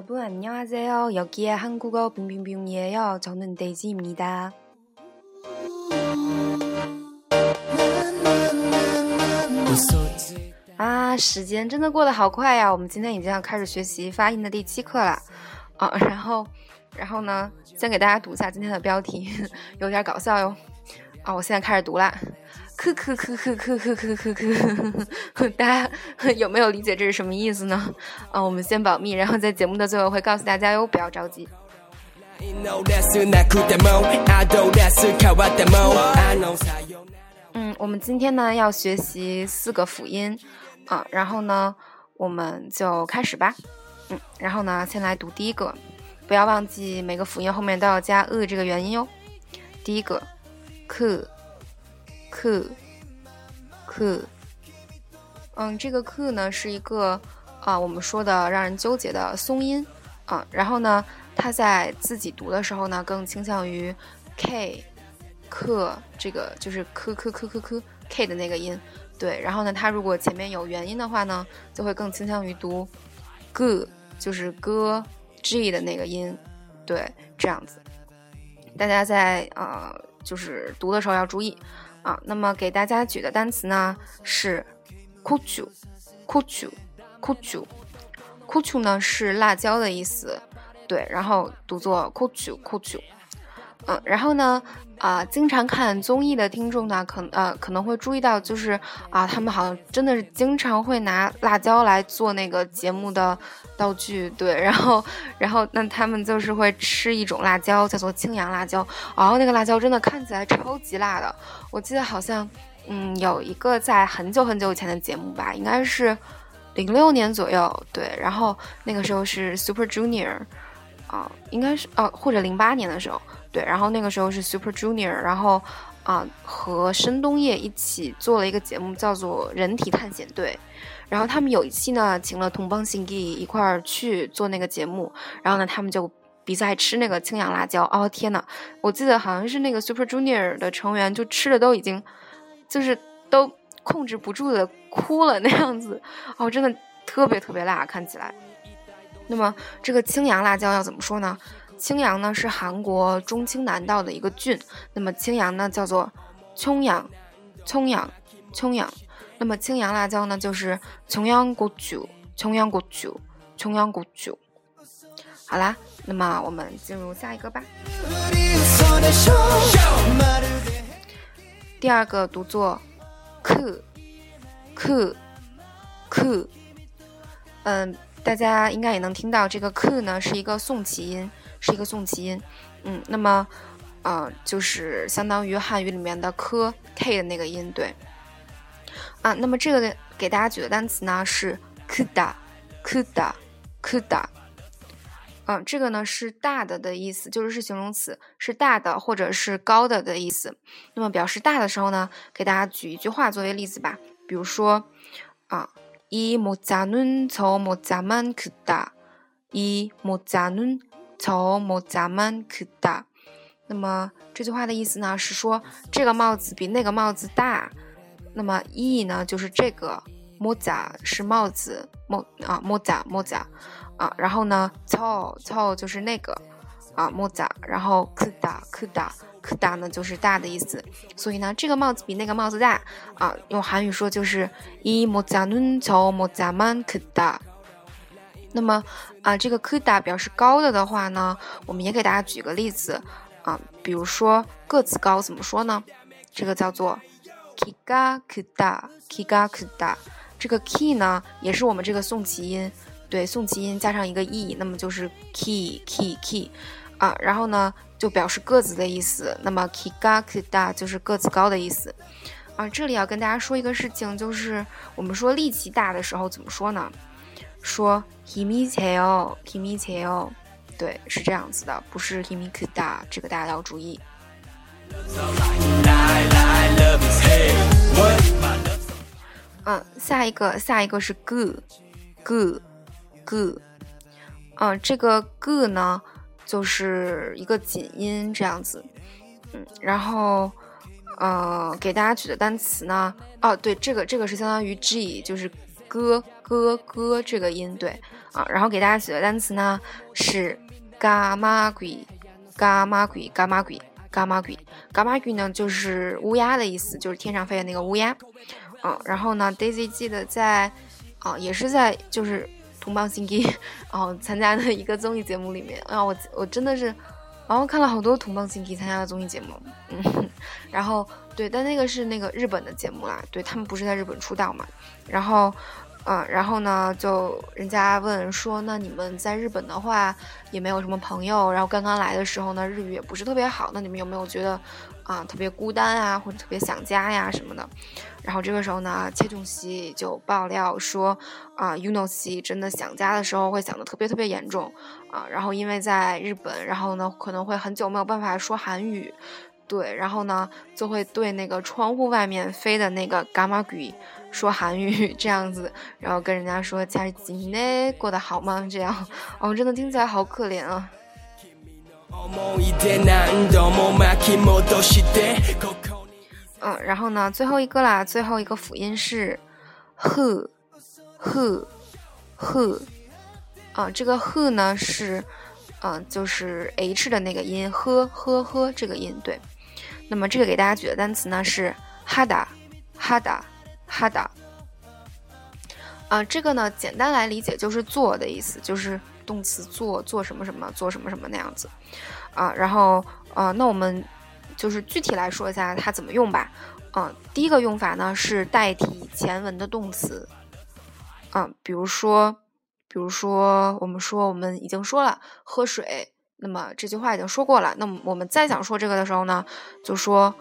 여러분 안녕하세요. 여기에 한국어 빙빙빙이에요. 저는 데이지입니다.啊，时间真的过得好快呀！我们今天已经要开始学习发音的第七课了啊。然后，然后呢，先给大家读一下今天的标题，有点搞笑哟。啊，我现在开始读啦。 咳咳咳咳咳咳咳咳咳，大家 有没有理解这是什么意思呢？啊，我们先保密，然后在节目的最后会告诉大家哟，不要着急。嗯，我们今天呢要学习四个辅音啊，然后呢我们就开始吧。嗯，然后呢先来读第一个，不要忘记每个辅音后面都要加呃这个元音哟。第一个，咳。克，克，嗯，这个克呢是一个啊，我们说的让人纠结的松音啊。然后呢，它在自己读的时候呢，更倾向于 k，克这个就是科科科科科 k 的那个音。对，然后呢，它如果前面有元音的话呢，就会更倾向于读 g，就是歌 g 的那个音。对，这样子，大家在啊，就是读的时候要注意。啊，那么给大家举的单词呢是 kuchu，kuchu，kuchu，kuchu 呢是辣椒的意思，对，然后读作 kuchu，kuchu。嗯，然后呢，啊，经常看综艺的听众呢，可呃可能会注意到，就是啊，他们好像真的是经常会拿辣椒来做那个节目的道具，对，然后，然后那他们就是会吃一种辣椒，叫做青阳辣椒，然后那个辣椒真的看起来超级辣的。我记得好像，嗯，有一个在很久很久以前的节目吧，应该是零六年左右，对，然后那个时候是 Super Junior，啊，应该是啊，或者零八年的时候。对，然后那个时候是 Super Junior，然后啊和申东烨一起做了一个节目，叫做《人体探险队》。然后他们有一期呢，请了同邦信弟一块儿去做那个节目。然后呢，他们就比赛吃那个青阳辣椒。哦天呐，我记得好像是那个 Super Junior 的成员就吃的都已经就是都控制不住的哭了那样子。哦，真的特别特别辣，看起来。那么这个青阳辣椒要怎么说呢？青阳呢是韩国中青南道的一个郡，那么青阳呢叫做琼阳，琼阳，琼阳。那么青阳辣椒呢就是琼阳国酒，琼阳国酒，琼阳国酒。好啦，那么我们进入下一个吧。第二个读作克，克，克。嗯，大家应该也能听到这个克呢是一个送气音。是一个送气音，嗯，那么，呃，就是相当于汉语里面的科 k 的那个音，对，啊，那么这个给大家举的单词呢是 kuda，kuda，kuda，嗯，这个呢是大的的意思，就是是形容词，是大的或者是高的的意思。那么表示大的时候呢，给大家举一句话作为例子吧，比如说，啊，이모자는저모자만크 다， 이모자는 从모자만크 다， 那么这句话的意思呢是说这个帽子比那个帽子大。那么이呢就是这个모자是帽子모啊모자모자啊，然后呢저 저就是那个啊모자然后크다크다크다呢就是大的意思。所以呢这个帽子比那个帽子大啊，用韩语说就是이모자는저모자만크 다。 那么，啊，这个 kuda 表示高的的话呢，我们也给大家举个例子啊，比如说个子高，怎么说呢？这个叫做 kiga kuda kiga kuda，这个 ki 呢，也是我们这个送气音，对，送气音加上一个 e，那么就是 ki ki ki，啊，然后呢，就表示个子的意思，那么 kiga kuda 就是个子高的意思啊。这里要跟大家说一个事情，就是我们说力气大的时候，怎么说呢？说 himi cheo himi cheo，对，是这样子的，不是 himi kuda，这个大家要注意。嗯，下一个下一个是 gu gu gu，嗯，这个 gu 呢就是一个紧音这样子，嗯，然后呃给大家举的单词呢，哦对，这个这个是相当于 g，就是。咯咯咯这个音，对啊。然后给大家写的单词呢是嘎玛鬼，嘎玛鬼，嘎玛鬼，嘎玛鬼，嘎玛鬼呢就是乌鸦的意思，就是天上飞的那个乌鸦。嗯，然后呢，Daisy 记得在啊，也是在就是同邦新给哦参加的一个综艺节目里面啊，我我真的是，然后看了好多同邦新给参加的综艺节目，嗯，然后对，但那个是那个日本的节目啦，对他们不是在日本出道嘛，然后。嗯，然后呢，就人家问说，那你们在日本的话也没有什么朋友，然后刚刚来的时候呢，日语也不是特别好，那你们有没有觉得啊特别孤单啊，或者特别想家呀什么的？然后这个时候呢，切中熙就爆料说，啊，Yuno 西真的想家的时候会想的特别特别严重啊，然后因为在日本，然后呢可能会很久没有办法说韩语，对，然后呢就会对那个窗户外面飞的那个伽马鬼。说韩语 这样子，然后跟人家说家里今呢过得好吗？这样，哦，真的听起来好可怜啊。嗯，然后呢，最后一个啦，最后一个辅音是 h h h，啊，这个 h 呢是，嗯，就是 h 的那个音呵呵呵这个音对。那么这个给大家举的单词呢是哈达哈达。哈达，啊，这个呢，简单来理解就是做的意思，就是动词做做什么什么，做什么什么那样子，啊，然后，呃，那我们就是具体来说一下它怎么用吧，嗯，第一个用法呢是代替前文的动词，嗯，比如说，比如说我们说我们已经说了喝水，那么这句话已经说过了，那么我们再想说这个的时候呢，就说。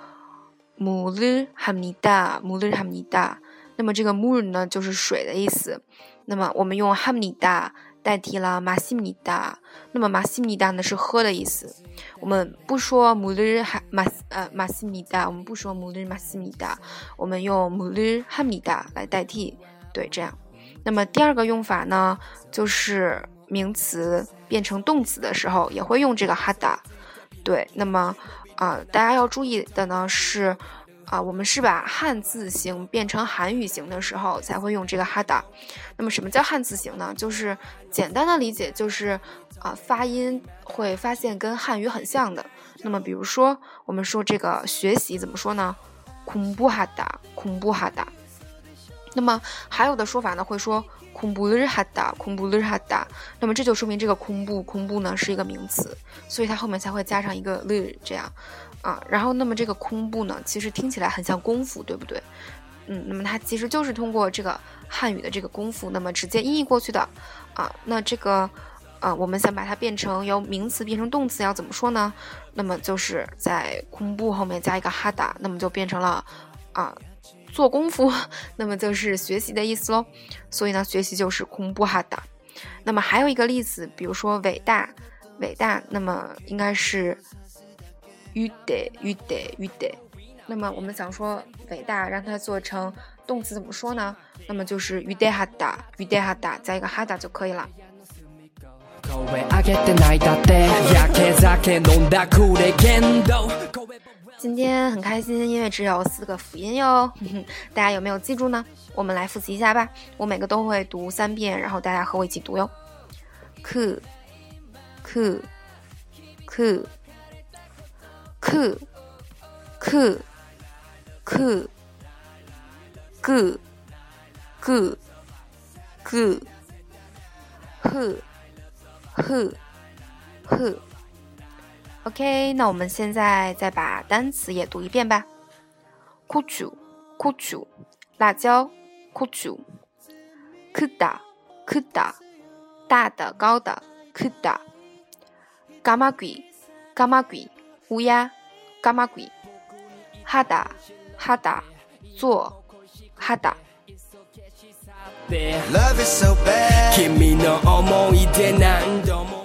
木日哈米达，木日哈米达。那么这个木日呢，就是水的意思。那么我们用哈米达代替了马西米达。那么马西米达呢是喝的意思。我们不说木日哈马呃马西米达，我们不说木日马西米达，我们用木日哈米达来代替。对，这样。那么第二个用法呢，就是名词变成动词的时候也会用这个哈达。对，那么。啊，大家要注意的呢是，啊，我们是把汉字形变成韩语形的时候才会用这个哈达。那么什么叫汉字形呢？就是简单的理解就是，啊，发音会发现跟汉语很像的。那么比如说我们说这个学习怎么说呢？恐怖哈达，恐怖哈达。那么还有的说法呢会说。恐怖日哈达，恐怖日哈达，那么这就说明这个空布，空布呢是一个名词，所以它后面才会加上一个日这样啊。然后那么这个空布呢，其实听起来很像功夫，对不对？嗯，那么它其实就是通过这个汉语的这个功夫，那么直接音译过去的啊。那这个啊，我们想把它变成由名词变成动词要怎么说呢？那么就是在空布后面加一个哈达，那么就变成了啊。做功夫，那么就是学习的意思喽。所以呢，学习就是空布哈达。那么还有一个例子，比如说伟大，伟大，那么应该是 u de u de u de。那么我们想说伟大，让它做成动词怎么说呢？那么就是 u de 哈达，u de 哈达加一个哈达就可以了。今天很开心，因为只有四个辅音哟，大家有没有记住呢？我们来复习一下吧，我每个都会读三遍，然后大家和我一起读哟。k k k k k k g g g h h h OK，那我们现在再把单词也读一遍吧。苦酒，苦酒，辣椒，苦酒。크다크 다， 大的，高的，크다伽马鬼，伽马鬼，乌鸦，伽马鬼。哈达，哈达，做，哈达。嗯。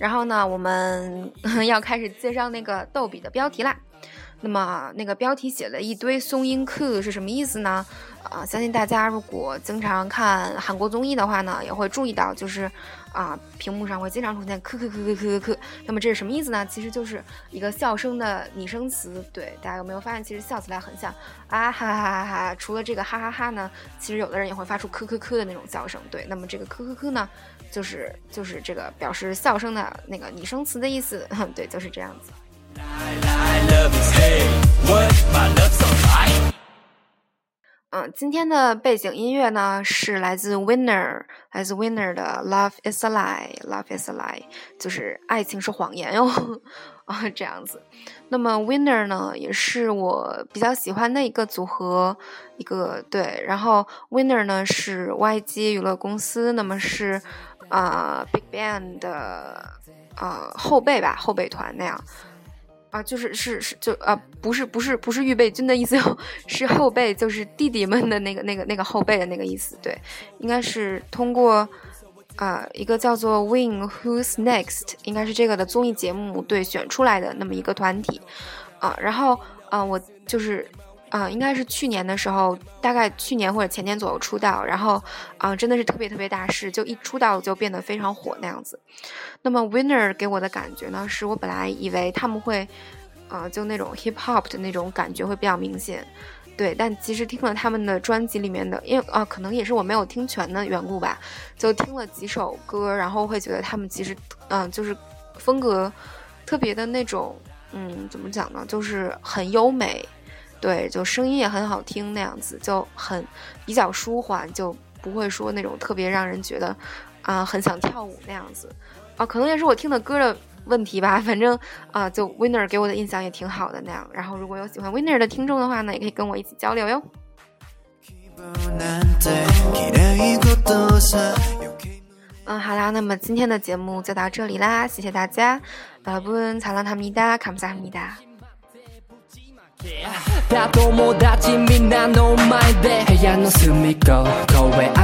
然后呢，我们 要开始介绍那个逗比的标题啦。那么那个标题写了一堆松音课是什么意思呢？啊，相信大家如果经常看韩国综艺的话呢，也会注意到，就是啊，屏幕上会经常出现“咳咳咳咳咳咳咳”。那么这是什么意思呢？其实就是一个笑声的拟声词。对，大家有没有发现，其实笑起来很像啊哈哈哈哈。除了这个哈哈哈呢，其实有的人也会发出咳咳咳的那种笑声。对，那么这个咳咳咳呢，就是就是这个表示笑声的那个拟声词的意思。对，就是这样子。嗯，今天的背景音乐呢是来自 Winner，来自 Winner 的 Love is a lie，Love is a lie，就是爱情是谎言哟啊这样子。那么 Winner 呢也是我比较喜欢的一个组合，一个对。然后 Winner 呢是 YG 娱乐公司，那么是啊 BigBang 的啊后辈吧，后辈团那样。啊，就是是是就啊，不是不是不是预备军的意思，是后辈，就是弟弟们的那个那个那个后辈的那个意思。对，应该是通过啊一个叫做 Win Who's Next，应该是这个的综艺节目对选出来的那么一个团体啊。然后啊，我就是啊，应该是去年的时候，大概去年或者前年左右出道，然后啊，真的是特别特别大事，就一出道就变得非常火那样子。那么 Winner 给我的感觉呢，是我本来以为他们会，呃，就那种 hip hop 的那种感觉会比较明显，对。但其实听了他们的专辑里面的，因为啊，可能也是我没有听全的缘故吧，就听了几首歌，然后会觉得他们其实，嗯，就是风格特别的那种，嗯，怎么讲呢？就是很优美，对，就声音也很好听那样子，就很比较舒缓，就不会说那种特别让人觉得啊很想跳舞那样子。啊，可能也是我听的歌的问题吧。反正啊，就 Winner 给我的印象也挺好的那样。然后如果有喜欢 Winner 的听众的话呢，也可以跟我一起交流哟。嗯，好啦，那么今天的节目就到这里啦，谢谢大家。여러분사랑합니다감사합니다 友達みんなの前で部屋の隅っこ公